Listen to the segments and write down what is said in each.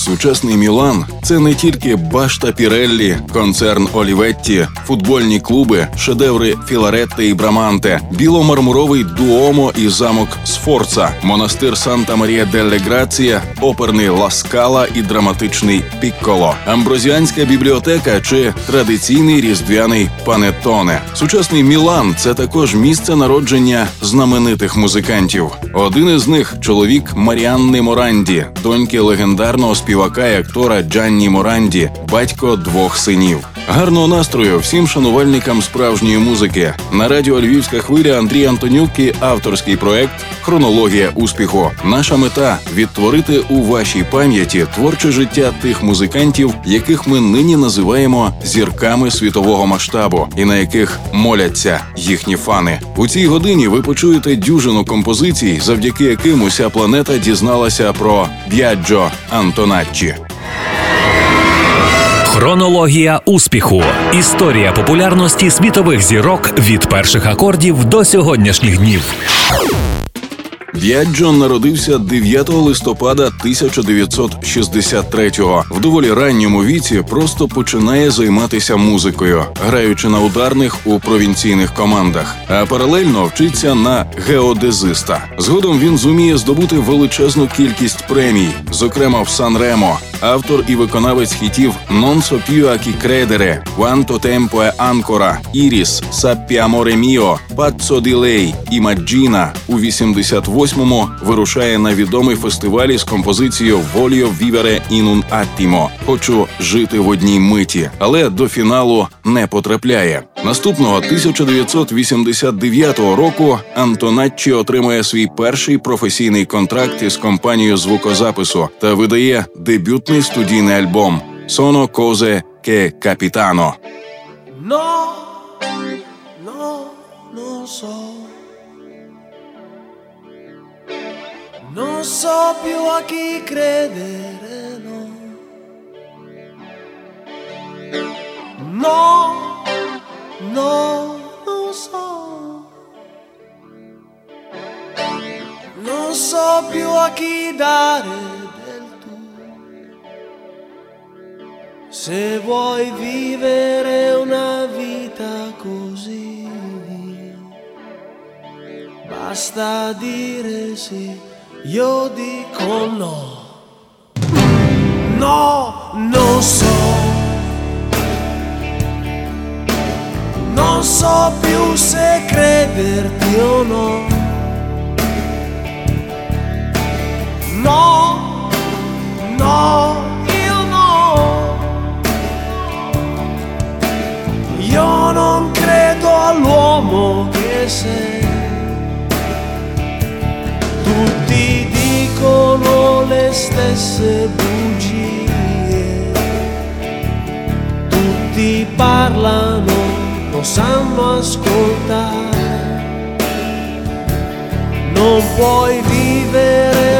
Сучасний Мілан це не тільки башта Піреллі, концерн Оліветті, футбольні клуби, шедеври Філаретте і Браманте, біломармуровий дуомо і замок Сфорца, монастир Санта Марія Делле Грація, оперний Ласкала і драматичний Пікколо, амброзіанська бібліотека чи традиційний різдвяний панеттоне. Сучасний Мілан це також місце народження знаменитих музикантів. Один із них чоловік Маріанни Моранді, доньки легендарного співака співака і актора Джанні Моранді, батько двох синів. Гарного настрою всім шанувальникам справжньої музики. На радіо Львівська хвиля Андрій Антонюк і авторський проект Хронологія успіху. Наша мета відтворити у вашій пам'яті творче життя тих музикантів, яких ми нині називаємо зірками світового масштабу, і на яких моляться їхні фани. У цій годині ви почуєте дюжину композицій, завдяки яким уся планета дізналася про Б'яджо Антоначчі. Хронологія успіху. Історія популярності світових зірок від перших акордів до сьогоднішніх днів. Б'яджо народився 9 листопада 1963-го. В доволі ранньому віці просто починає займатися музикою, граючи на ударних у провінційних командах, а паралельно вчиться на геодезиста. Згодом він зуміє здобути величезну кількість премій, зокрема в Сан Ремо. Автор і виконавець хітів «Non so più a chi credere», «Quanto tempo è ancora», «Iris», «Sappi mio», «Pazzo di lei», «Imagina» у 88-му вирушає на відомий фестивалі з композицією «Voglio vivere in un attimo» «Хочу жити в одній миті», але до фіналу не потрапляє. Наступного 1989 року Антоначчі отримує свій перший професійний контракт із компанією звукозапису та видає дебютний студійний альбом «Sono cose che capitano». No, no, non. Non so più a chi credere, no. No, no, non so. Non so più a chi dare del tu. Se vuoi vivere una vita così, basta dire sì, io dico no. No, non so. Non so più se crederti o no. No, no, io no. Io non credo all'uomo che sei. Tutti dicono le stesse bugie. Tutti parlano, non sanno ascoltare. Non puoi vivere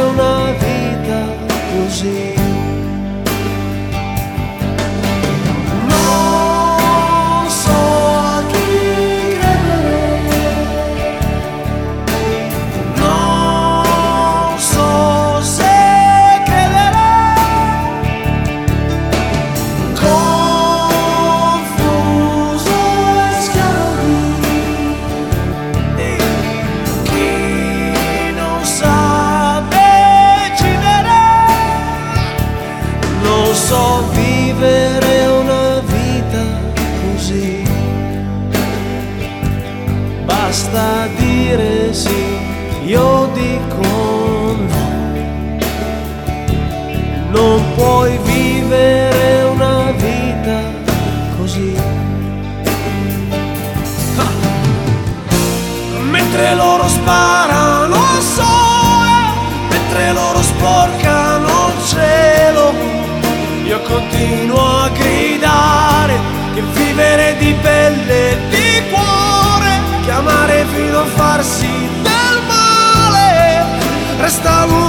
a farsi del male, resta l'unica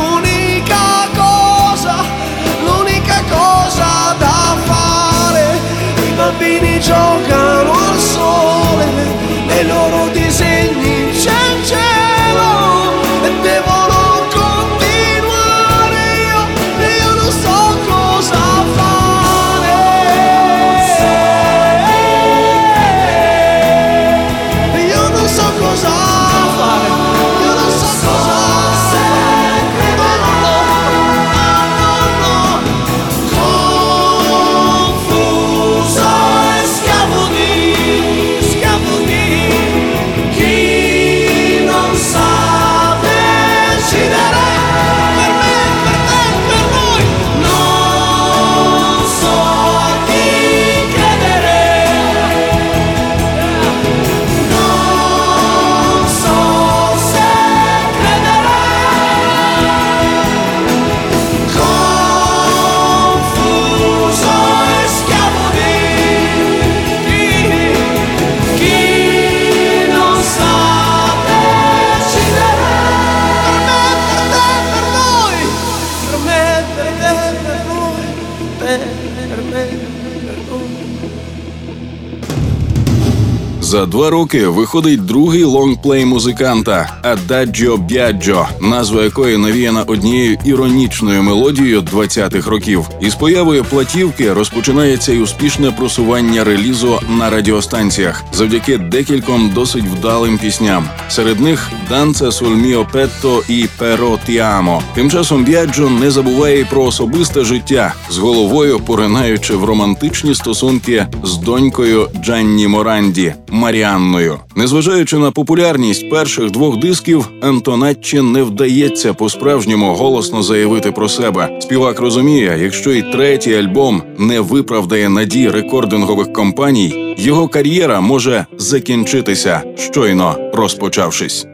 два роки виходить другий лонгплей музиканта Ададжо Бяджо, назва якої навіяна однією іронічною мелодією 20-х років. Із появою платівки розпочинається й успішне просування релізу на радіостанціях завдяки декільком досить вдалим пісням. Серед них Данце суль міо петто і Перо Тіамо. Тим часом Бяджо не забуває й про особисте життя з головою поринаючи в романтичні стосунки з донькою Джанні Моранді Маріанною. Незважаючи на популярність перших двох дисків, Антоначчі не вдається по-справжньому голосно заявити про себе. Співак розуміє, якщо й третій альбом не виправдає надій рекордингових компаній, його кар'єра може закінчитися, щойно розпочавшись.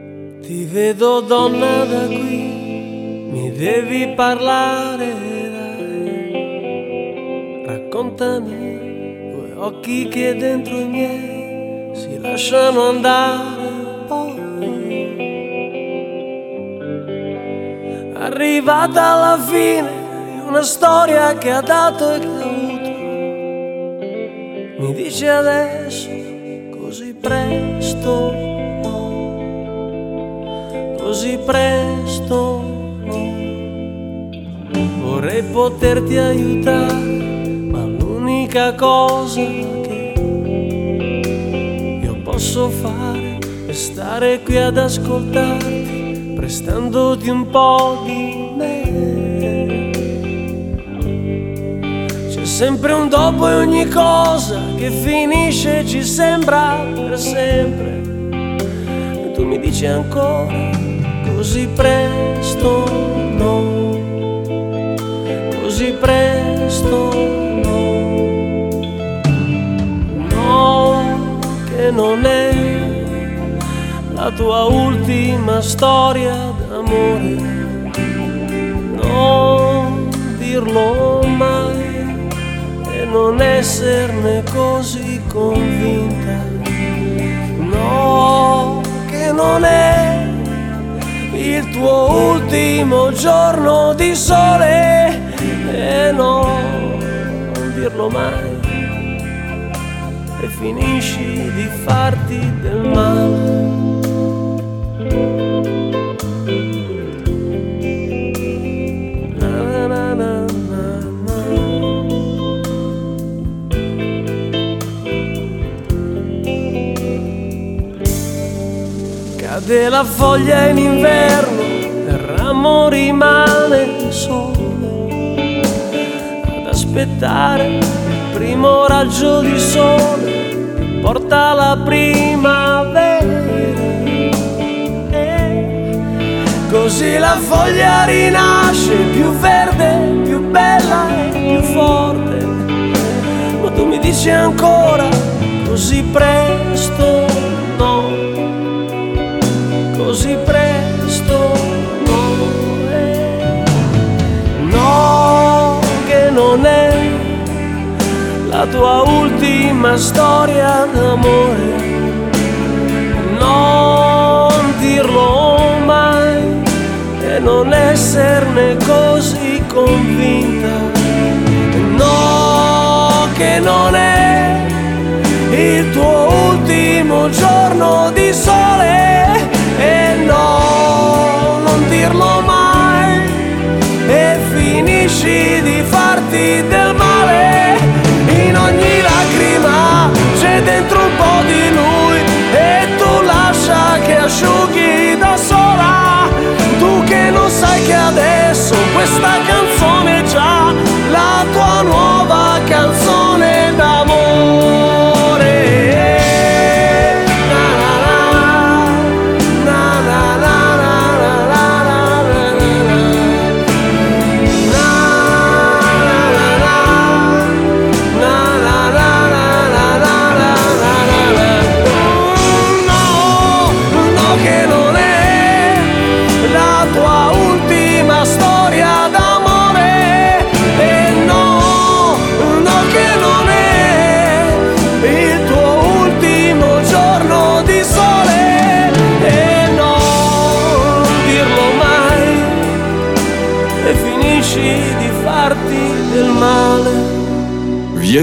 Raccontami quei occhi che dentro i miei si lasciano andare poi. Arrivata alla fine una storia che ha dato e che ha avuto, mi dice adesso così presto no così presto no. Vorrei poterti aiutare, ma l'unica cosa posso fare è stare qui ad ascoltarti, prestandoti un po' di me. C'è sempre un dopo e ogni cosa che finisce ci sembra per sempre. E tu mi dici ancora così presto no, così presto no, non è la tua ultima storia d'amore, non dirlo mai e non esserne così convinta, no, che non è il tuo ultimo giorno di sole. E no, non dirlo mai finisci di farti del male. Cade la foglia in inverno, il ramo rimane solo. Ad aspettare il primo raggio di sole porta la primavera. E così la foglia rinasce più verde, più bella e più forte. Ma tu mi dici ancora così presto no così presto no, eh. no che non è la tua ultima storia d'amore. Non dirlo mai e non esserne così convinta. No, che non è il tuo ultimo giorno di sole e no, non dirlo mai e finisci di farti del male just like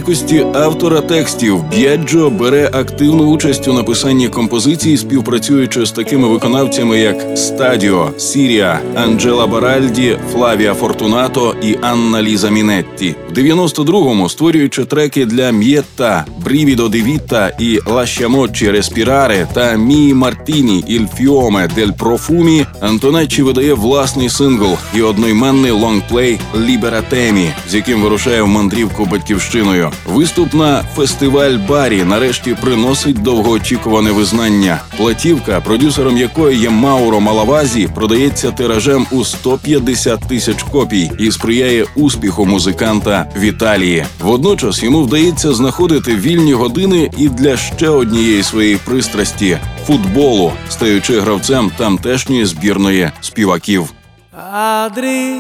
якості автора текстів Б'яджо бере активну участь у написанні композицій, співпрацюючи з такими виконавцями, як Стадіо, Сірія, Анджела Баральді, Флавія Фортунато і Анна Ліза Мінетті. В 92-му створюючи треки для М'єтта, Брівідо Ді Віта і Лащамочі Респіраре та Мії Мартіні Іль Фіоме Дель Профумі, Антонеччі видає власний сингл і одноіменний лонгплей Лібера Темі, з яким вирушає в мандрівку батьківщиною. Виступ на фестиваль Барі нарешті приносить довгоочікуване визнання. Платівка, продюсером якої є Мауро Малавазі, продається тиражем у 150 тисяч копій і сприяє успіху музиканта в Італії. Водночас йому вдається знаходити вільні години і для ще однієї своєї пристрасті футболу, стаючи гравцем тамтешньої збірної співаків. Padri,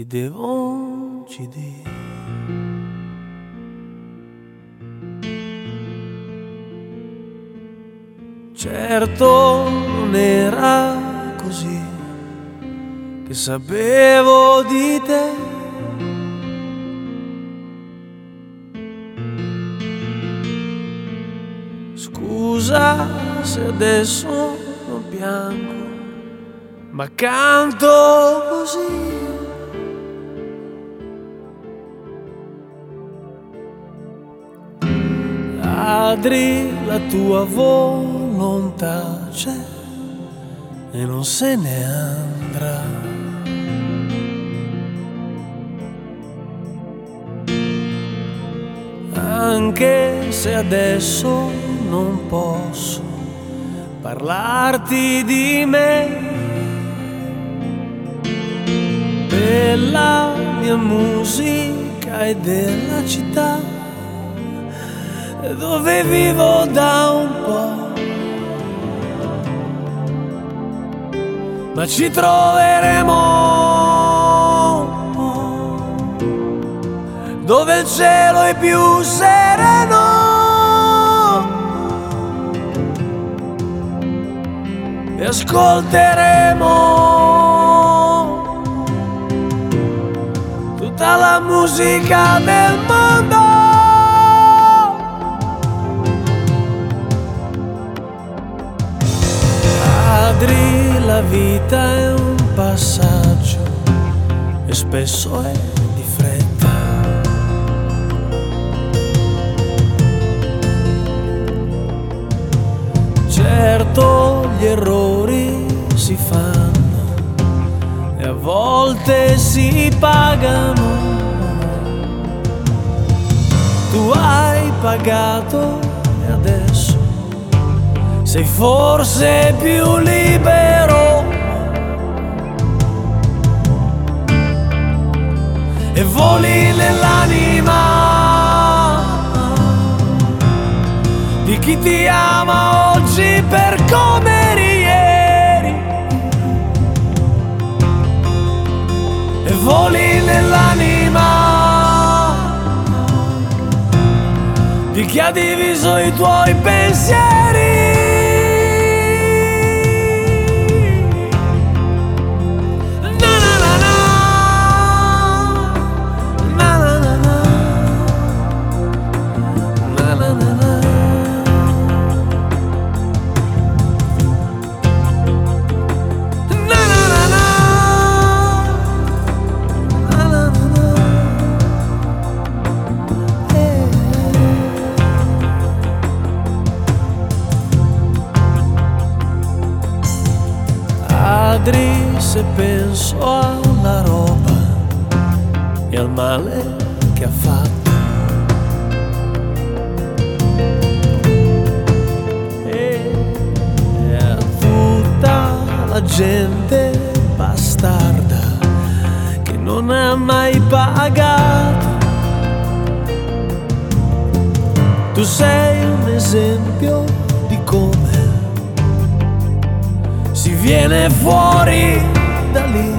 ti devo uccidere. Certo non era così, che sapevo di te. Scusa se adesso non piango, ma canto così. Adri, la tua volontà c'è e non se ne andrà. Anche se adesso non posso parlarti di me, della mia musica e della città dove vivo da un po'. Ma ci troveremo dove il cielo è più sereno. E ascolteremo tutta la musica del mondo. Adri, la vita è un passaggio e spesso è di fretta. Certo gli errori si fanno e a volte si pagano. Tu hai pagato sei forse più libero. E voli nell'anima di chi ti ama oggi per come ieri. E voli nell'anima. di chi ha diviso i tuoi pensieri. Viene fuori da lì.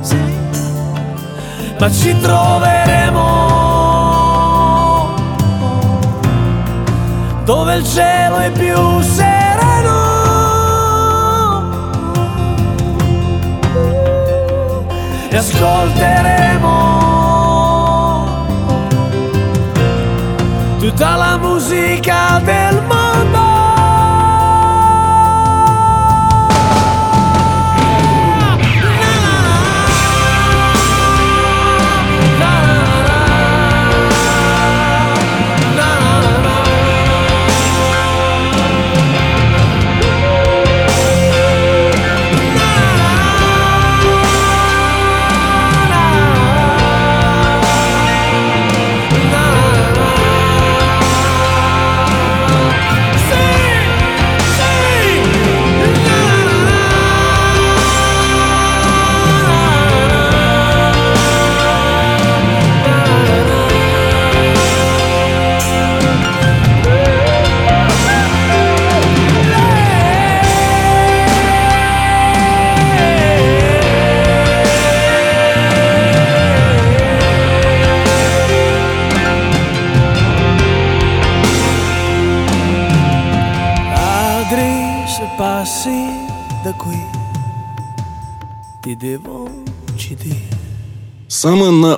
Sì. Ma ci troveremo dove il cielo è più sereno. E ascolteremo tutta la musica del mondo.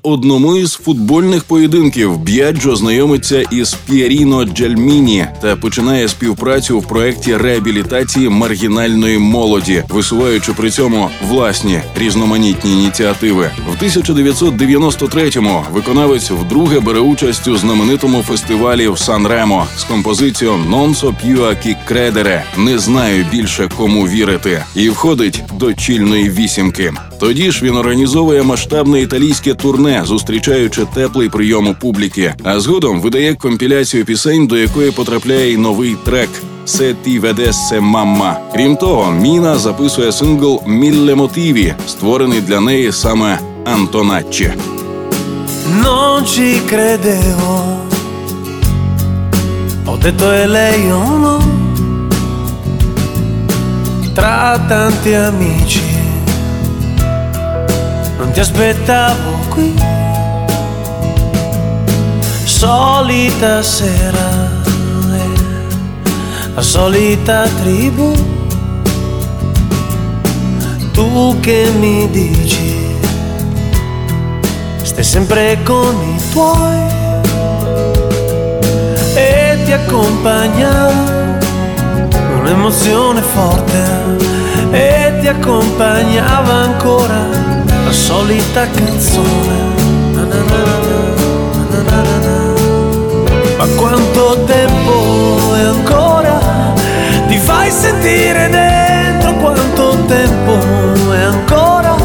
Одному із футбольних поєдинків Б'яджо знайомиться із П'єріно Джальміні та починає співпрацю в проєкті реабілітації маргінальної молоді, висуваючи при цьому власні різноманітні ініціативи. В 1993-му виконавець вдруге бере участь у знаменитому фестивалі в Сан Ремо з композицією «Non so кредере не знаю більше кому вірити і входить до чільної вісімки. Тоді ж він організовує масштабне італійське турне, зустрічаючи теплий прийом у публіки. А згодом видає компіляцію пісень, до якої потрапляє й новий трек. «Se ti vedesse mamma». Крім того, Міна записує сингл Мілле мотиві, створений для неї саме Антоначчі. Ci credevo, ho detto è lei o no, non ti aspettavo qui. Solita sera, la solita tribù. Tu che mi dici, stai sempre con i tuoi e ti accompagna un'emozione forte e ti accompagnava ancora la solita canzone. Ma quanto tempo è ancora? Ti fai sentire dentro quanto tempo è ancora?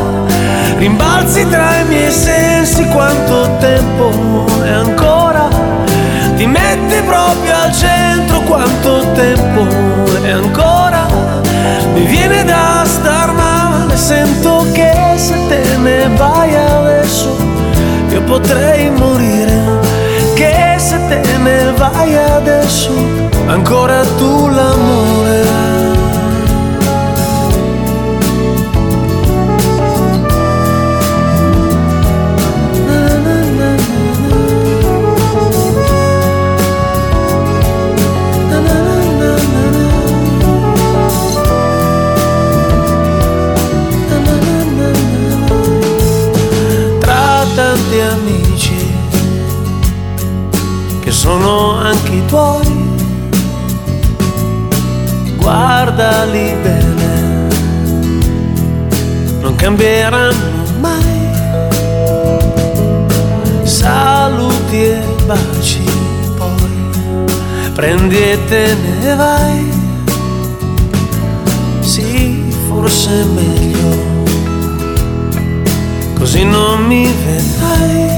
Rimbalzi tra i miei sensi quanto tempo è ancora? Ti metti proprio al centro quanto tempo è ancora? Mi viene da star male, sento ne vai adesso io potrei morire. Che se te ne vai adesso ancora tu l'amore. Sono anche i tuoi. Guardali bene, non cambieranno mai. Saluti e baci, poi prendi e te ne vai. Sì, forse è meglio, così non mi vedrai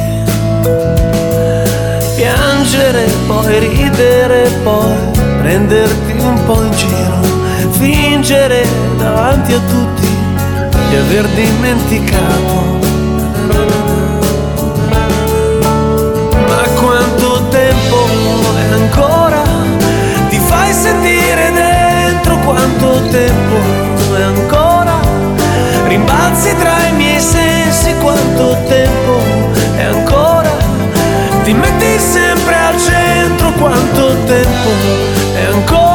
piangere, poi ridere, poi prenderti un po' in giro, fingere davanti a tutti di aver dimenticato. Ma quanto tempo è ancora? Ti fai sentire dentro quanto tempo è ancora? Rimbalzi tra i miei sensi quanto tempo quanto tempo è ancora,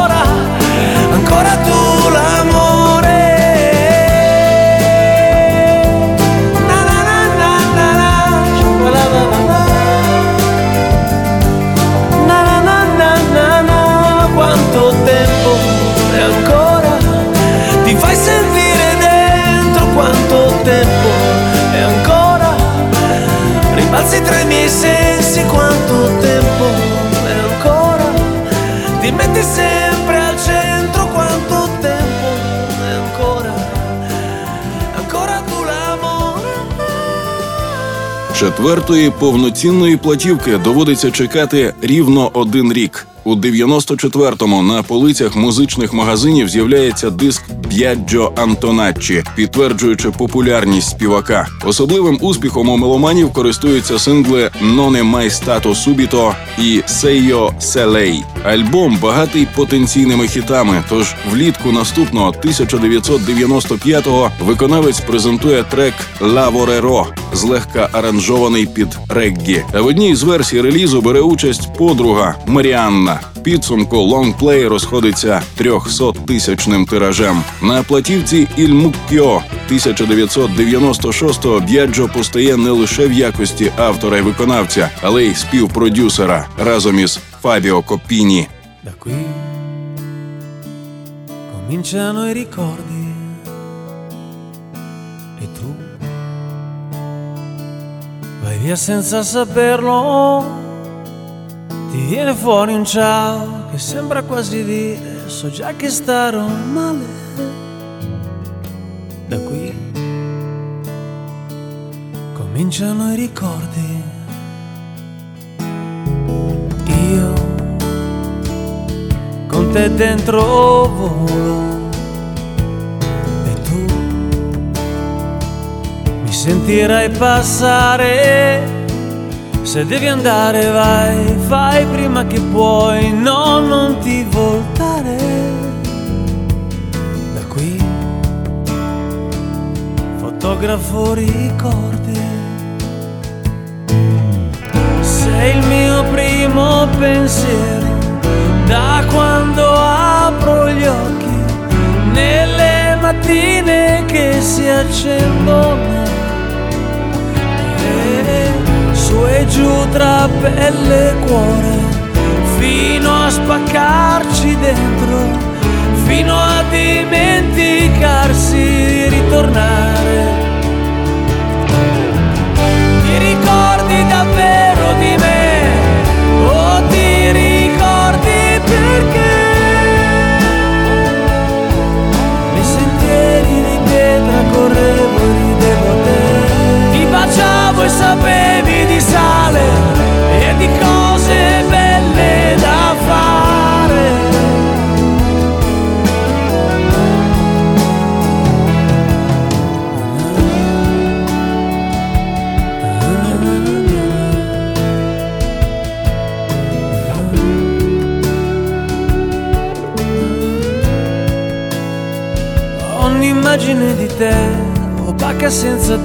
Ti metti sempre al centro quanto tempo è ancora? Ancora tu l'amore? Четвертої повноцінної платівки доводиться чекати рівно один рік. У 94-му на полицях музичних магазинів з'являється диск Б'яджо Антоначчі, підтверджуючи популярність співака. Особливим успіхом у меломанів користуються сингли «Ноне май стато субіто» і «Сейо Селей». Альбом багатий потенційними хітами. Тож влітку наступного 1995-го виконавець презентує трек «Лавореро», злегка аранжований під реггі. А в одній з версій релізу бере участь подруга Маріанна. Підсумку лонгплей розходиться 300-тисячним тиражем. На платівці Ільмуккьо 1996-го Б'яджо постає не лише в якості автора і виконавця, але й співпродюсера разом із Фабіо Копіні. Cominciano i ricordi e tu vai via senza saperlo, ti viene fuori un ciao che sembra quasi dire so già che starò male. Da qui cominciano i ricordi. Io con te dentro volo e tu mi sentirai passare. Se devi andare vai, fai prima che puoi, no, non ti voltare. Da qui fotografo ricordi. Sei il mio primo pensiero da quando apro gli occhi nelle mattine che si accendono su e giù tra pelle e cuore fino a spaccarci dentro fino a dimenticarsi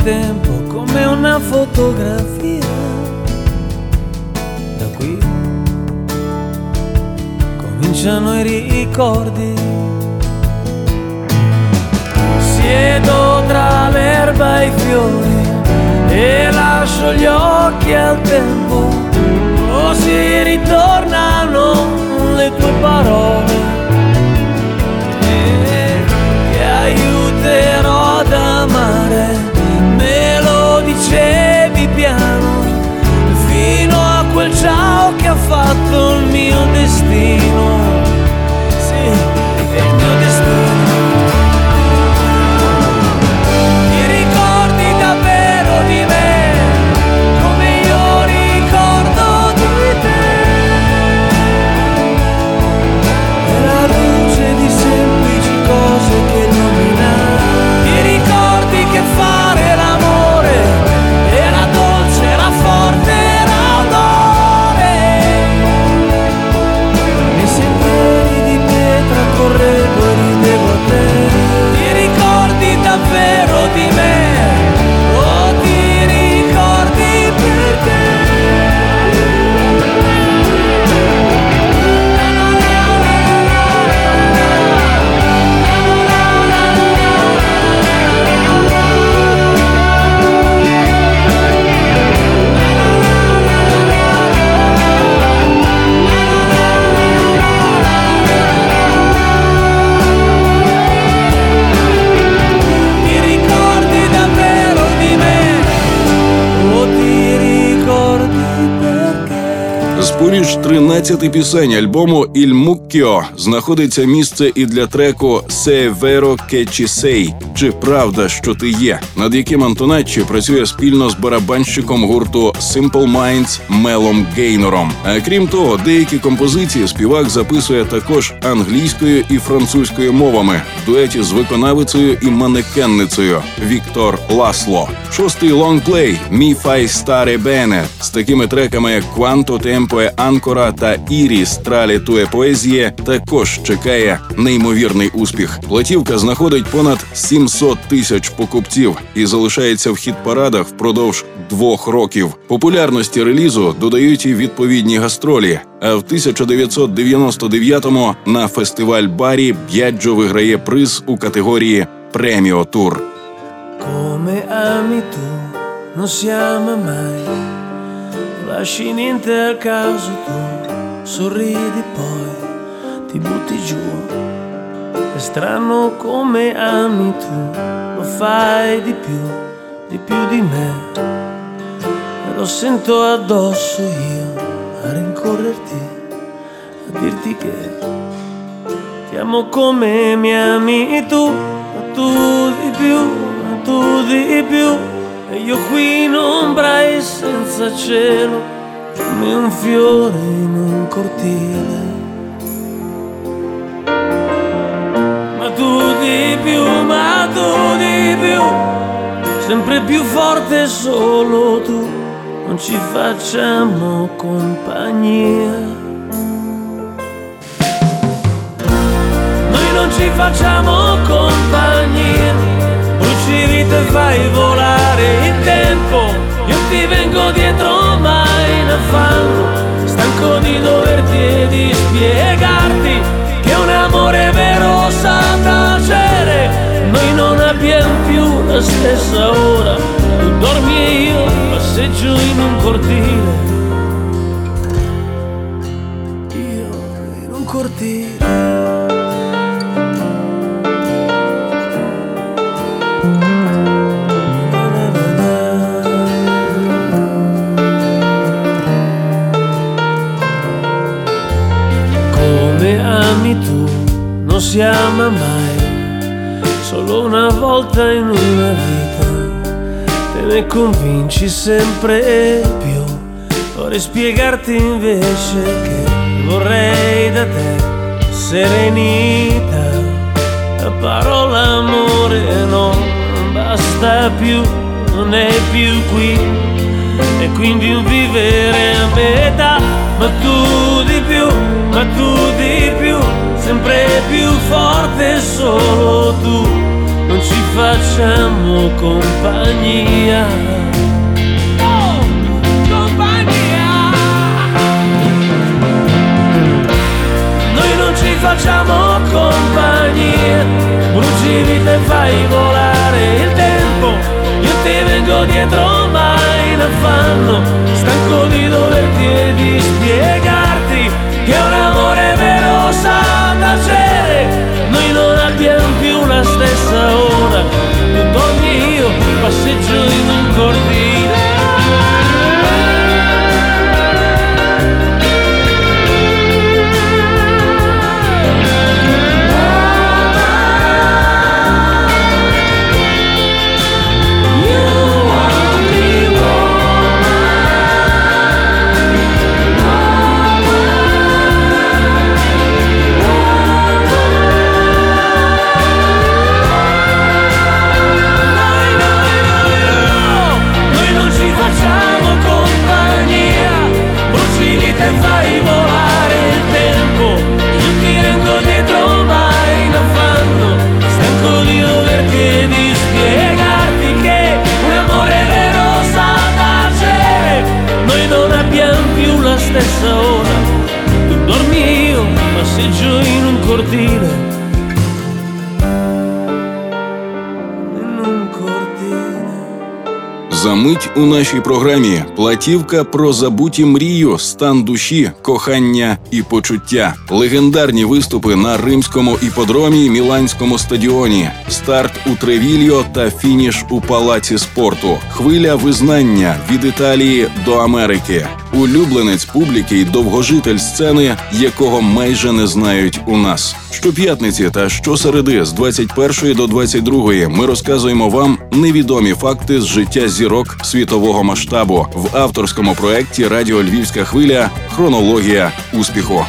tempo, come una fotografia. Da qui cominciano i ricordi. Siedo tra l'erba e i fiori e lascio gli occhi al tempo. Così ritornano le tue parole fatto il mio destino. 13 пісень альбому «Іль Муккіо» знаходиться місце і для треку «Се веро ке сей» чи правда, що ти є, над яким Антоначчі працює спільно з барабанщиком гурту Simple Minds Мелом Гейнором. А крім того, деякі композиції співак записує також англійською і французькою мовами в дуеті з виконавицею і манекенницею Віктор Ласло. Шостий лонгплей «Мі фай старе бене» з такими треками як «Quanto tempo e Анкора та Ірі Стралі Туе поезіє також чекає неймовірний успіх. Платівка знаходить понад 700 тисяч покупців і залишається в хіт парадах впродовж двох років. Популярності релізу додають і відповідні гастролі. А в 1999-му на фестиваль Барі Б'яджо виграє приз у категорії Преміо Тур. Come ami tu, non siamo mai lasci niente al caso tu, sorridi poi ti butti giù. È strano come ami tu, lo fai di più, di più di me. E lo sento addosso io a rincorrerti, a dirti che ti amo come mi ami tu, ma tu di più, ma tu di più. E io qui in ombra e senza cielo, come un fiore in un cortile. Di più, ma tu di più, sempre più forte solo tu, non ci facciamo compagnia. Noi non ci facciamo compagnia. Ci vite fai volare il tempo. Io ti vengo dietro mai in affanno. Stanco di doverti e di spiegarti Che un amore vero sa tacere Noi non abbiamo più la stessa ora. Tu dormi e io passeggio in un cortile si ama mai, solo una volta in una vita, te ne convinci sempre più. Vorrei spiegarti invece che vorrei da te serenità, la parola amore non basta più, non è più qui, e quindi un vivere a metà, ma tu di più, ma tu di più sempre più forte solo tu, non ci facciamo compagnia. Oh, Noi non ci Facciamo compagnia, bruci vite e fai volare il tempo, io ti vengo dietro ma in affanno, stanco di doverti e di spiegarti che un amore vero sai alla stessa ora, tu togli io passeggio in un cortile. За мить у нашій програмі платівка про забуті мрію, стан душі, кохання і почуття, легендарні виступи на римському іподромі, міланському стадіоні, старт у Тревільо та фініш у палаці спорту, хвиля визнання від Італії до Америки. Улюбленець публіки й довгожитель сцени, якого майже не знають у нас. Щоп'ятниці та щосереди з 21 до 22 ми розказуємо вам невідомі факти з життя зірок світового масштабу в авторському проєкті Радіо Львівська хвиля Хронологія успіху.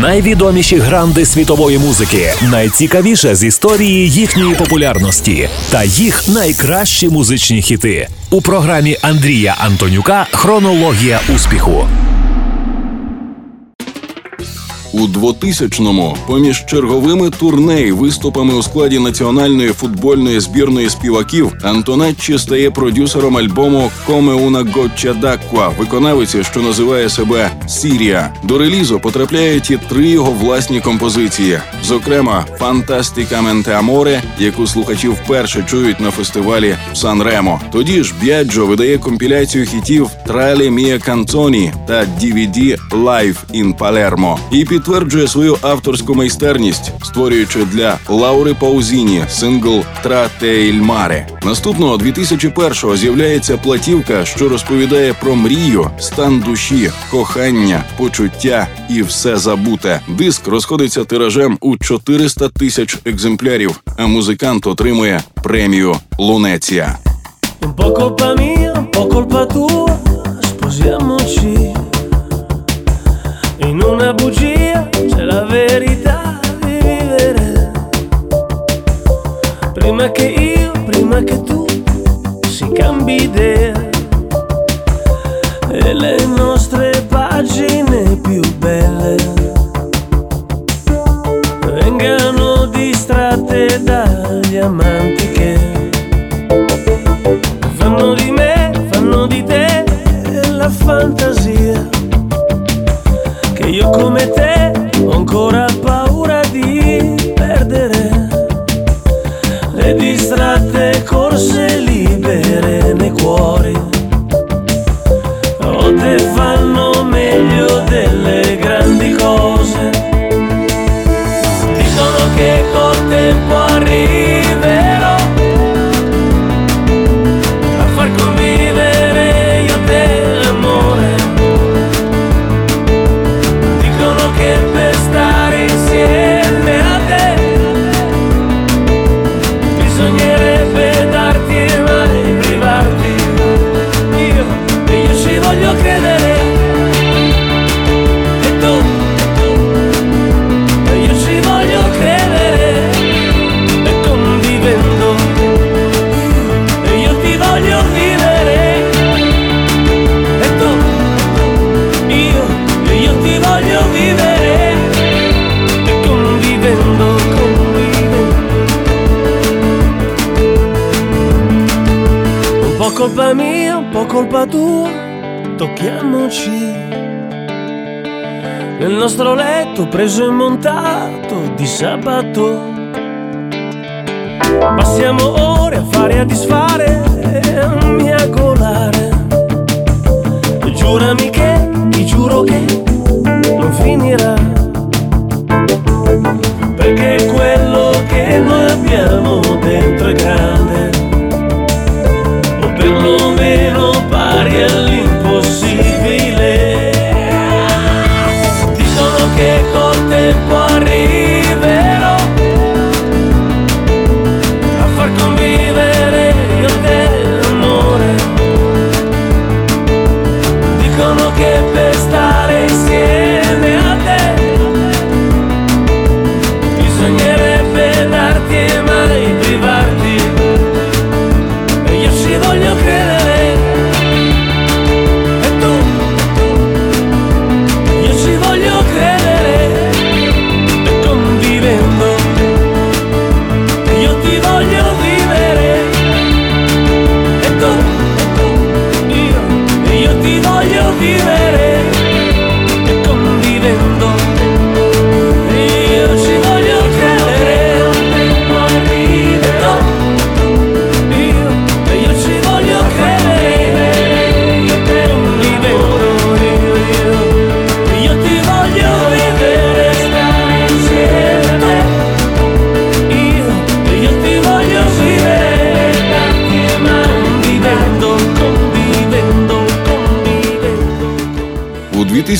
Найвідоміші гранди світової музики, найцікавіше з історії їхньої популярності та їх найкращі музичні хіти у програмі Андрія Антонюка Хронологія успіху. У 2000-му поміж черговими турне виступами у складі національної футбольної збірної співаків Антоначчі стає продюсером альбому «Come una goccia виконавиці, що називає себе Сірія. До релізу потрапляють і три його власні композиції, зокрема «Fantasticamente Amore», яку слухачі вперше чують на фестивалі в Сан Ремо. Тоді ж Б'яджо видає компіляцію хітів «Тралі Мія Канцоні» та DVD «Live in Palermo» і під підтверджує свою авторську майстерність, створюючи для Лаури Паузіні сингл «Трате іль маре». Наступного 2001-го з'являється платівка, що розповідає про мрію, стан душі, кохання, почуття і все забуте. Диск розходиться тиражем у 400 тисяч екземплярів, а музикант отримує премію Лунеція. Un po' colpa mia, un in una bugia c'è la verità di vivere. Prima che io, prima che tu si cambi idea e le nostre pagine più belle vengano distratte dagli amanti che colpa mia, un po' colpa tua, tocchiamoci. Nel nostro letto preso e montato di sabato. Passiamo ore a fare e a disfare, a miagolare. Giurami che, ti giuro che non finirà.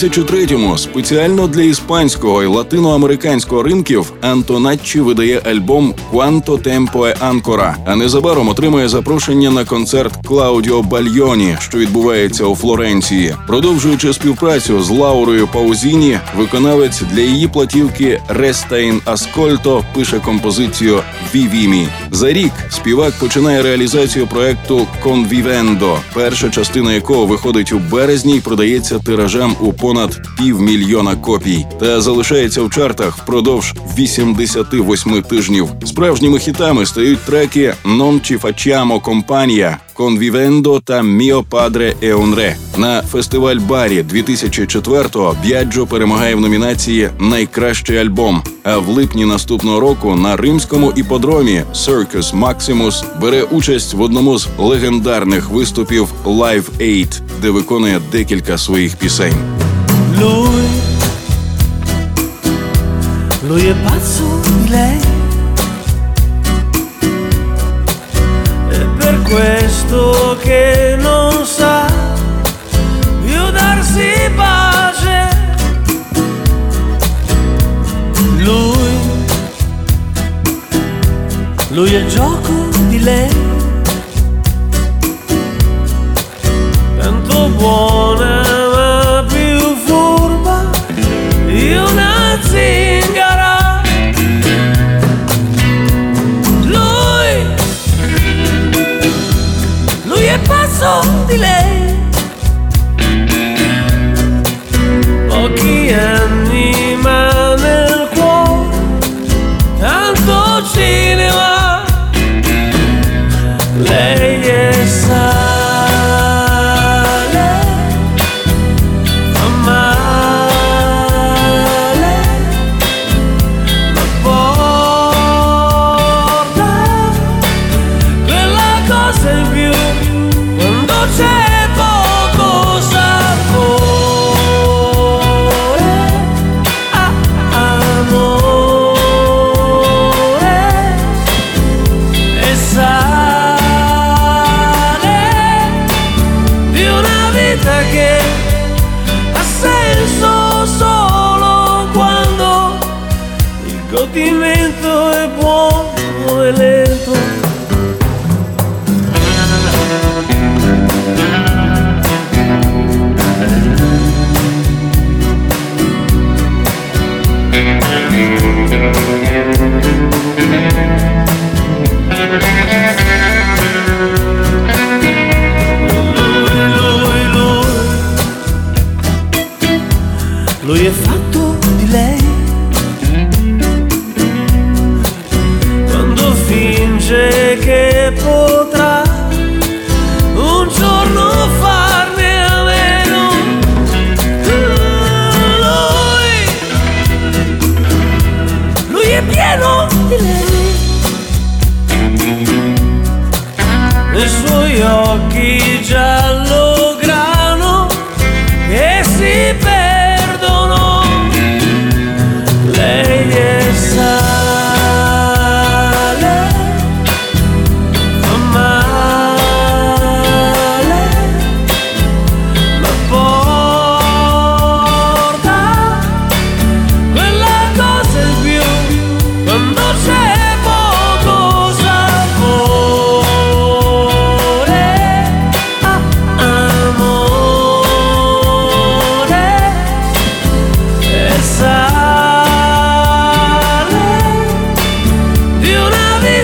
2003-му спеціально для іспанського і латиноамериканського ринків Антоначчі видає альбом «Quanto tempo è ancora», а незабаром отримує запрошення на концерт Клаудіо Бальйоні, що відбувається у Флоренції. Продовжуючи співпрацю з Лаурою Паузіні, виконавець для її платівки Рестайн Аскольто пише композицію Вівімі. За рік співак починає реалізацію проекту Конвівендо, перша частина якого виходить у березні і продається тиражам у понад півмільйона копій, та залишається в чартах впродовж 88 тижнів. Справжніми хітами стають треки «Non ci facciamo compagnia», Конвівендо та Міо Падре Еунре на фестиваль Барі 2004-го Б'яджо перемагає в номінації Найкращий альбом. А в липні наступного року на римському іподромі Circus Maximus бере участь в одному з легендарних виступів Live Aid, де виконує декілька своїх пісень. Lui, lui è pazzo questo che non sa più darsi pace. Lui, lui è il gioco di lei. Tanto buona ma più furba di una zingara. corazón.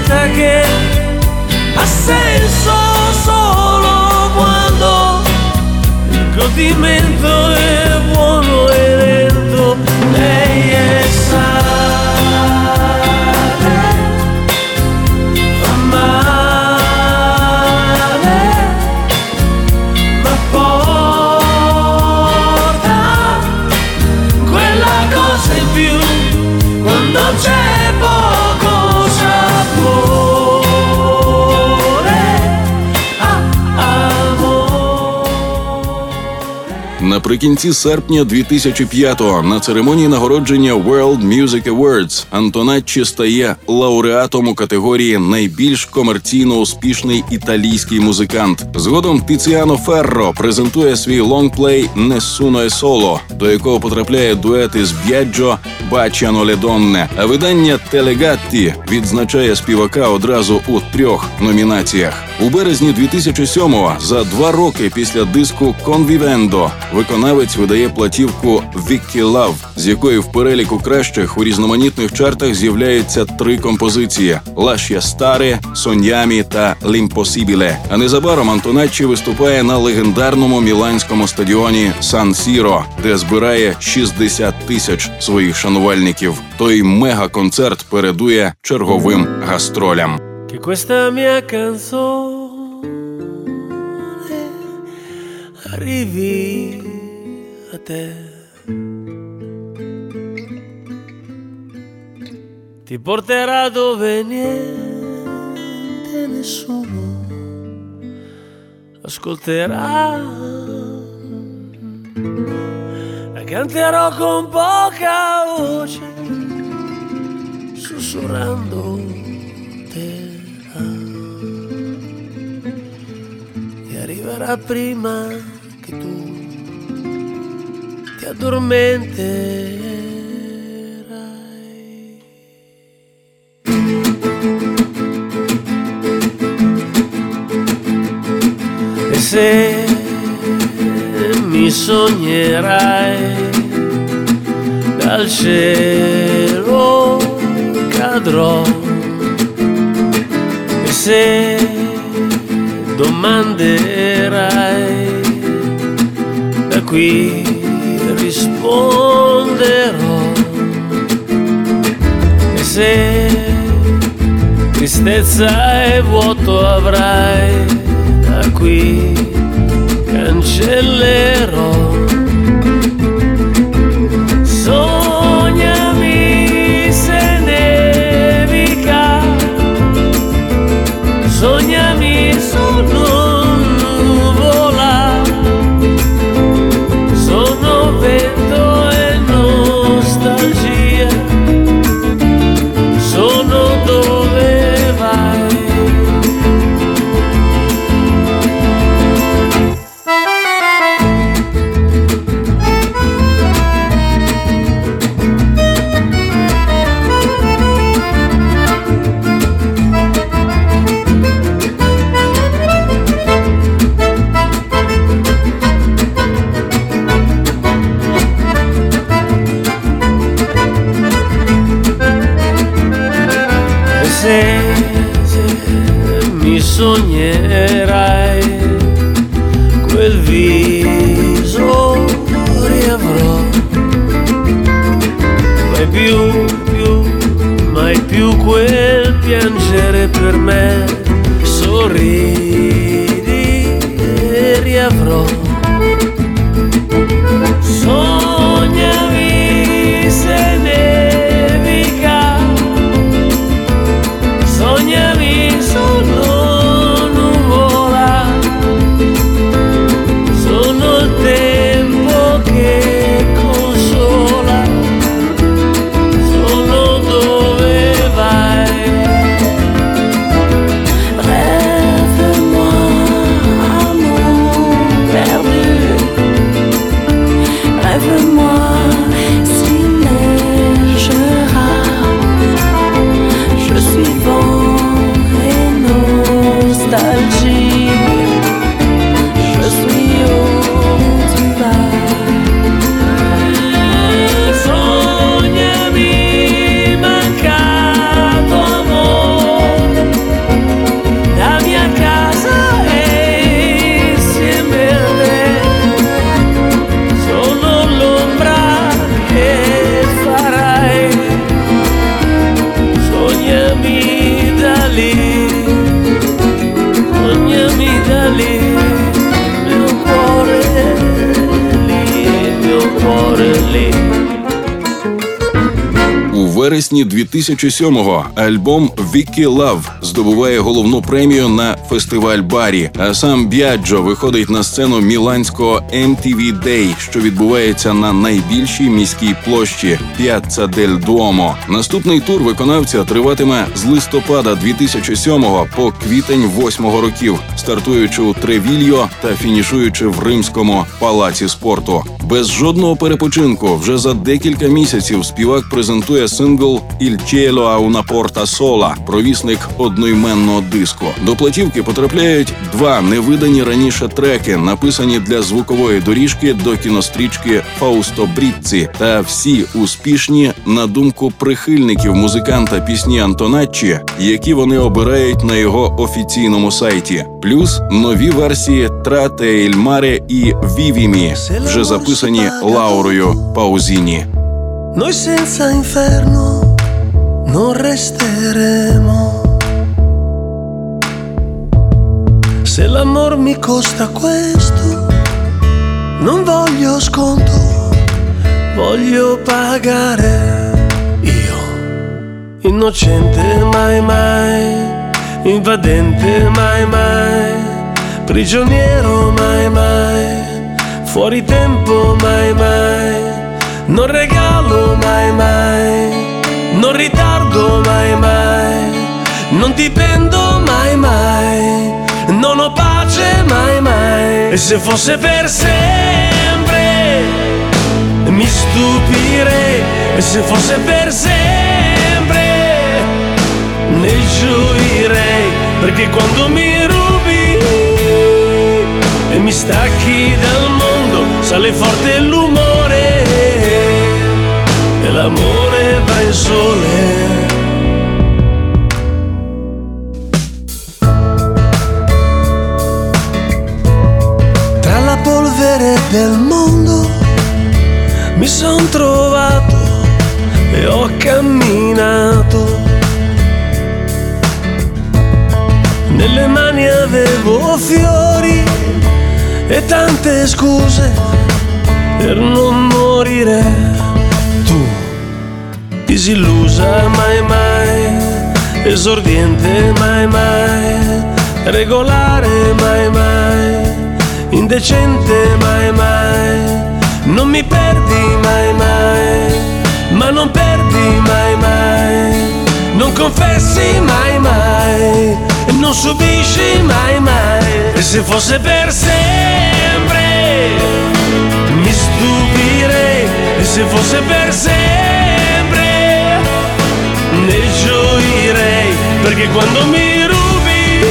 vita che ha senso solo quando il godimento è Наприкінці серпня 2005-го на церемонії нагородження World Music Awards Антоначчі стає лауреатом у категорії найбільш комерційно успішний італійський музикант. Згодом Тіціано Ферро презентує свій лонгплей «Nessuno è solo», до якого потрапляє дует із Б'яджо «Бачано donne», А видання Телегатті відзначає співака одразу у трьох номінаціях. У березні 2007-го, за два роки після диску «Convivendo» виконавець видає платівку «Vicky Love», з якої в переліку кращих у різноманітних чартах з'являються три композиції: «Lascia stare», «Sogniami» та «L'impossibile». А незабаром Антоначчі виступає на легендарному міланському стадіоні Сан Сіро, де збирає 60 тисяч своїх шанувальників. Той мега-концерт передує черговим гастролям. Arrivi te. Ti porterà dove niente nessuno ascolterà. La canterò con poca voce, sussurrando te e arriverà prima addormenterai. E se mi sognerai dal cielo cadrò e se domanderai da qui risponderò e se tristezza e vuoto avrai da qui cancellerò se, mi sognerai. Quel viso riavrò. Mai più, più, mai più quel piangere per me. Sorridi вересні 2007-го альбом «Vicky Love» здобуває головну премію на фестиваль Барі. А сам Б'яджо виходить на сцену міланського MTV Day, що відбувається на найбільшій міській площі П'яцца дель Дуомо. Наступний тур виконавця триватиме з листопада 2007 по квітень 8-го років, стартуючи у Тревільо та фінішуючи в римському палаці спорту. Без жодного перепочинку вже за декілька місяців співак презентує сингл «Il cielo a una porta sola» – провісник одноіменного диску. До платівки потрапляють два невидані раніше треки, написані для звукової доріжки до кінострічки Фаусто Брітці, та всі успішні на думку прихильників музиканта пісні Антоначчі, які вони обирають на його офіційному сайті. Плюс нові версії Трате Ільмаре і Вівімі вже записані Лаурою Паузіні. Noi senza inferno non resteremo. Se l'amor mi costa questo, non voglio sconto, voglio pagare io. Innocente mai mai, invadente mai mai, prigioniero mai mai, fuori tempo mai mai. Non regalo mai mai, non ritardo mai mai, non dipendo mai mai, non ho pace mai mai. E se fosse per sempre, mi stupirei. E se fosse per sempre, ne gioirei. Perché quando mi rubi e mi stacchi dal mondo, sale forte l'umore e l'amore va in sole. Tra la polvere del mondo mi son trovato e ho camminato. Nelle mani avevo fiori e tante scuse disillusa mai mai, esordiente mai mai, regolare mai mai, indecente mai mai. Non mi perdi mai mai, ma non perdi mai mai. Non confessi mai mai, non subisci mai mai. E se fosse per sempre, mi stupirei. E se fosse per sempre, Perché quando mi rubi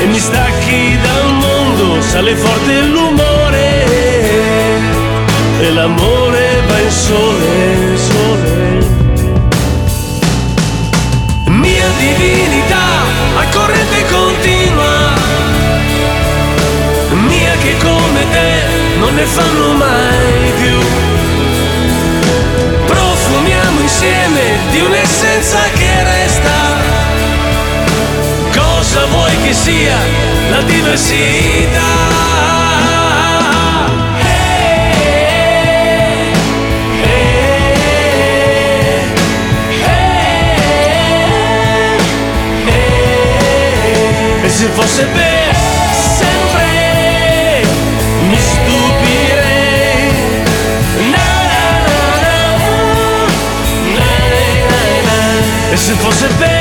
e mi stacchi dal mondo, sale forte l'umore e l'amore va in sole, sole. Mia divinità a corrente continua, mia che come te non ne fanno mai più. Profumiamo insieme di un'essenza sia la diversità? E se fosse per sempre mi stupirei na, na, na, na, na, na, na. E se fosse per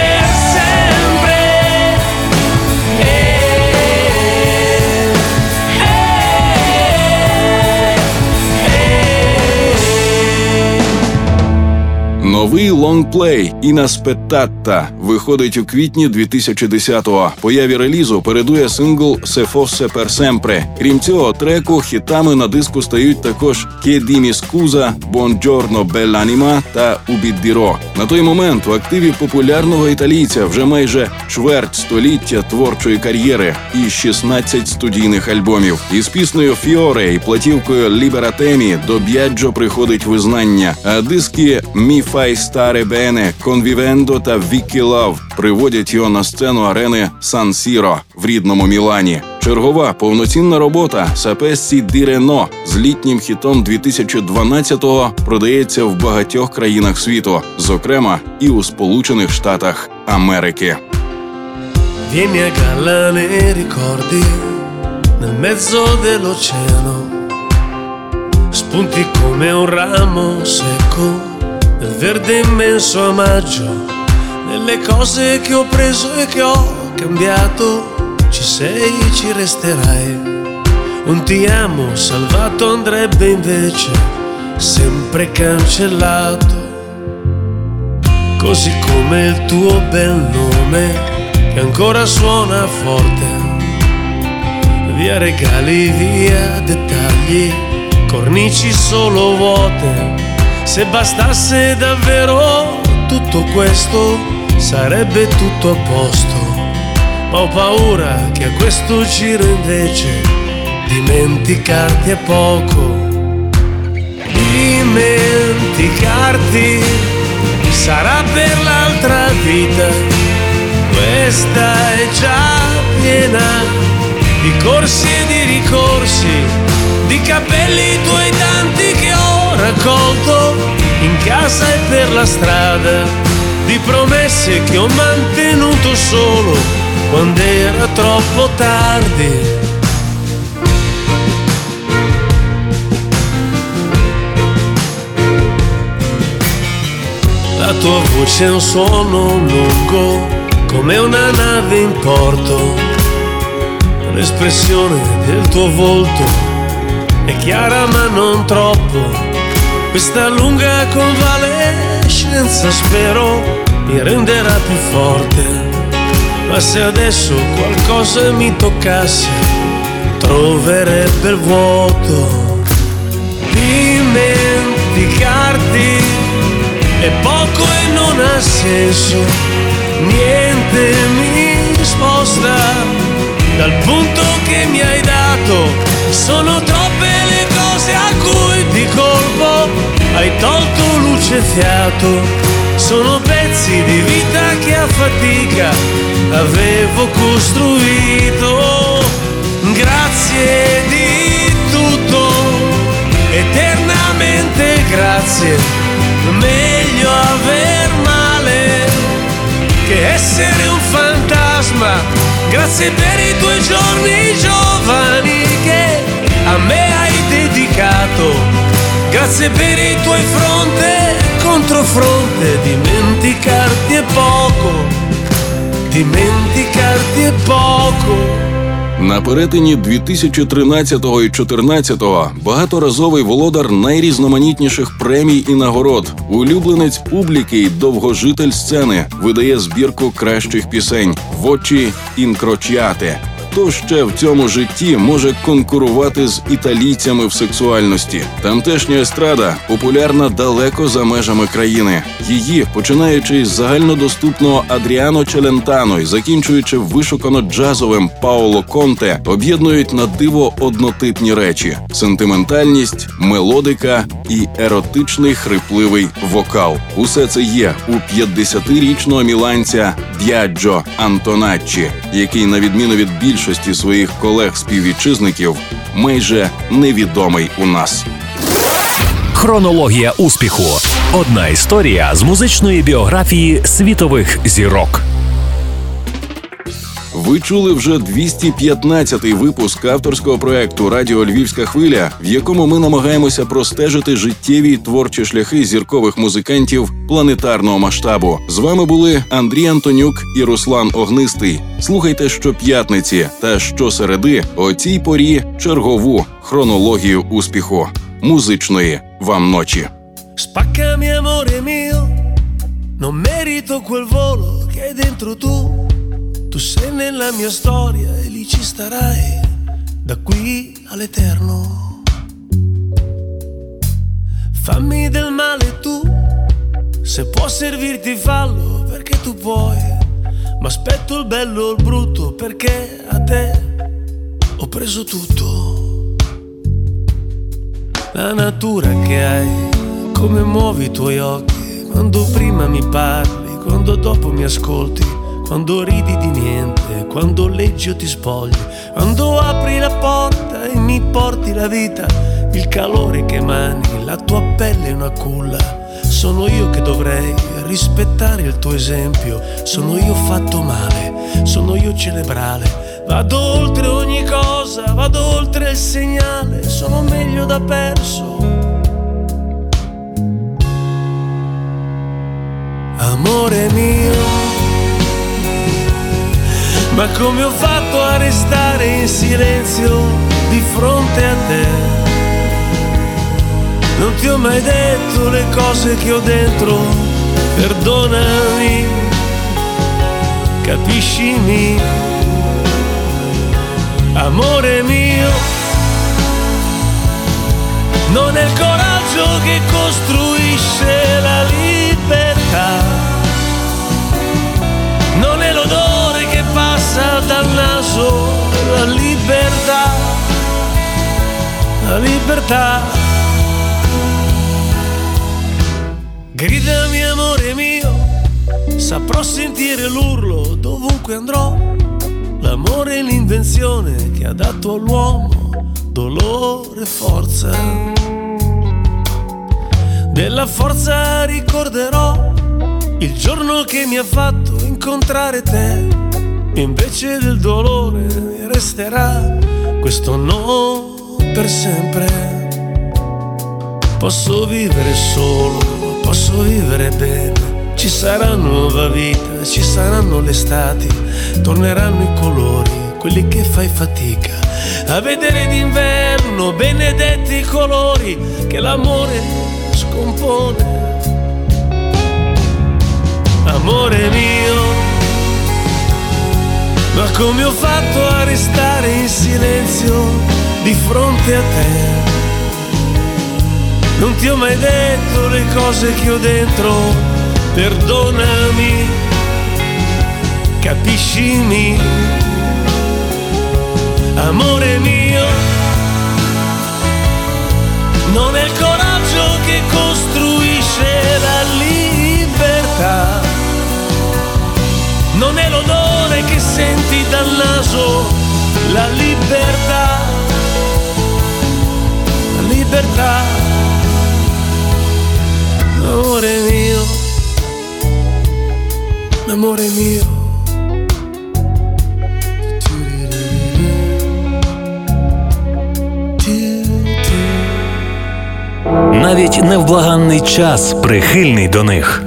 Новий лонгплей «Інасpettata» виходить у квітні 2010-го. Появі релізу передує сингл «Se fosse per sempre». Крім цього, треку хітами на диску стають також «Che di scusa», «Buongiorno bell'anima» та «Убіддіро». На той момент в активі популярного італійця вже майже чверть століття творчої кар'єри і 16 студійних альбомів. Із піснею «Фіоре» і платівкою «Libera Temi» до Б'яджо приходить визнання, а диски «Mi fai stare bene», «Convivendo» та «Vicky Love» приводять його на сцену арени Сан Сіро в рідному Мілані. Чергова повноцінна робота Сапессі Дірено з літнім хітом 2012-го продається в багатьох країнах світу, зокрема і у Сполучених Штатах Америки. Vieni a galla nei ricordi nel mezzo dell'oceano. Spunti come un ramo secco nel verde immenso a maggio. Nelle cose che ho preso e che ho cambiato, ci sei, ci resterai. Un ti amo salvato andrebbe invece sempre cancellato. Così come il tuo bel nome che ancora suona forte. Via regali, via dettagli, cornici solo vuote. Se bastasse davvero tutto questo, sarebbe tutto a posto. Ma ho paura che a questo giro invece dimenticarti è poco. Dimenticarti sarà per l'altra vita questa è già piena di corsi e di ricorsi, di capelli tuoi tanti che ho raccolto in casa e per la strada, di promesse che ho mantenuto solo quando era troppo tardi. La tua voce è un suono lungo come una nave in porto. L'espressione del tuo volto è chiara ma non troppo. Questa lunga convalescenza spero mi renderà più forte. Ma se adesso qualcosa mi toccasse, troverebbe il vuoto. Dimenticarti è poco e non ha senso niente mi sposta dal punto che mi hai dato. Sono troppe le cose a cui di colpo hai tolto luce e fiato. Sono pezzi di vita che a fatica avevo costruito. Grazie di tutto, eternamente grazie. Meglio aver male che essere un fantasma. Grazie per i tuoi giorni giovani che a me hai dedicato. Grazie per i tuoi fronte contro. Dimenticarti è poco. Dimenticarti è poco. На перетині 2013 і 2014 багаторазовий володар найрізноманітніших премій і нагород, улюбленець публіки й довгожитель сцени, видає збірку кращих пісень в очі інкрочіате. Хто ще в цьому житті може конкурувати з італійцями в сексуальності? Тамтешня естрада популярна далеко за межами країни. Її, починаючи з загальнодоступного Адріано Челентано і закінчуючи вишукано джазовим Паоло Конте, об'єднують на диво однотипні речі: сентиментальність, мелодика і еротичний хрипливий вокал. Усе це є у 50-річного міланця Б'яджо Антоначчі, який, на відміну від більшості своїх колег-співвітчизників, майже невідомий у нас. Хронологія успіху. Одна історія з музичної біографії світових зірок. Ви чули вже 215-й випуск авторського проекту Радіо Львівська хвиля, в якому ми намагаємося простежити життєві й творчі шляхи зіркових музикантів планетарного масштабу. З вами були Андрій Антонюк і Руслан Огнистий. Слухайте щоп'ятниці та щосереди о цій порі чергову хронологію успіху музичної вам ночі. Spaccami amore mio, non merito quel volo che dentro tu. Tu sei nella mia storia e lì ci starai da qui all'eterno. Fammi del male tu, se può servirti fallo perché tu puoi. Ma aspetto il bello o il brutto perché a te ho preso tutto. La natura che hai, come muovi i tuoi occhi, quando prima mi parli, quando dopo mi ascolti, quando ridi di niente, quando leggi o ti spogli, Quando apri la porta e mi porti la vita, il calore che emani, la tua pelle è una culla. Sono io che dovrei rispettare il tuo esempio, sono io fatto male, sono io cerebrale. Vado oltre ogni cosa, vado oltre il segnale, sono meglio da perso. Amore mio ma come ho fatto a restare in silenzio di fronte a te? Non ti ho mai detto le cose che ho dentro, perdonami, capiscimi, amore mio. Non è il coraggio che costruisce la libertà, dal naso la libertà, la libertà. Gridami amore mio, saprò sentire l'urlo dovunque andrò. L'amore è l'invenzione che ha dato all'uomo dolore e forza. Della forza ricorderò il giorno che mi ha fatto incontrare te Invece del dolore resterà questo no per sempre. Posso vivere solo, posso vivere bene. Ci sarà nuova vita, ci saranno le estati, torneranno i colori, quelli che fai fatica a vedere d'inverno, benedetti i colori che l'amore scompone. Amore mio ma come ho fatto a restare in silenzio di fronte a te? Non ti ho mai detto le cose che ho dentro, perdonami, capiscimi, amore mio. Non è il coraggio che costruisce la libertà, non è l'odore senti dal naso la libertà, la libertà, amore mio, amore mio. Навіть невблаганний час прихильний до них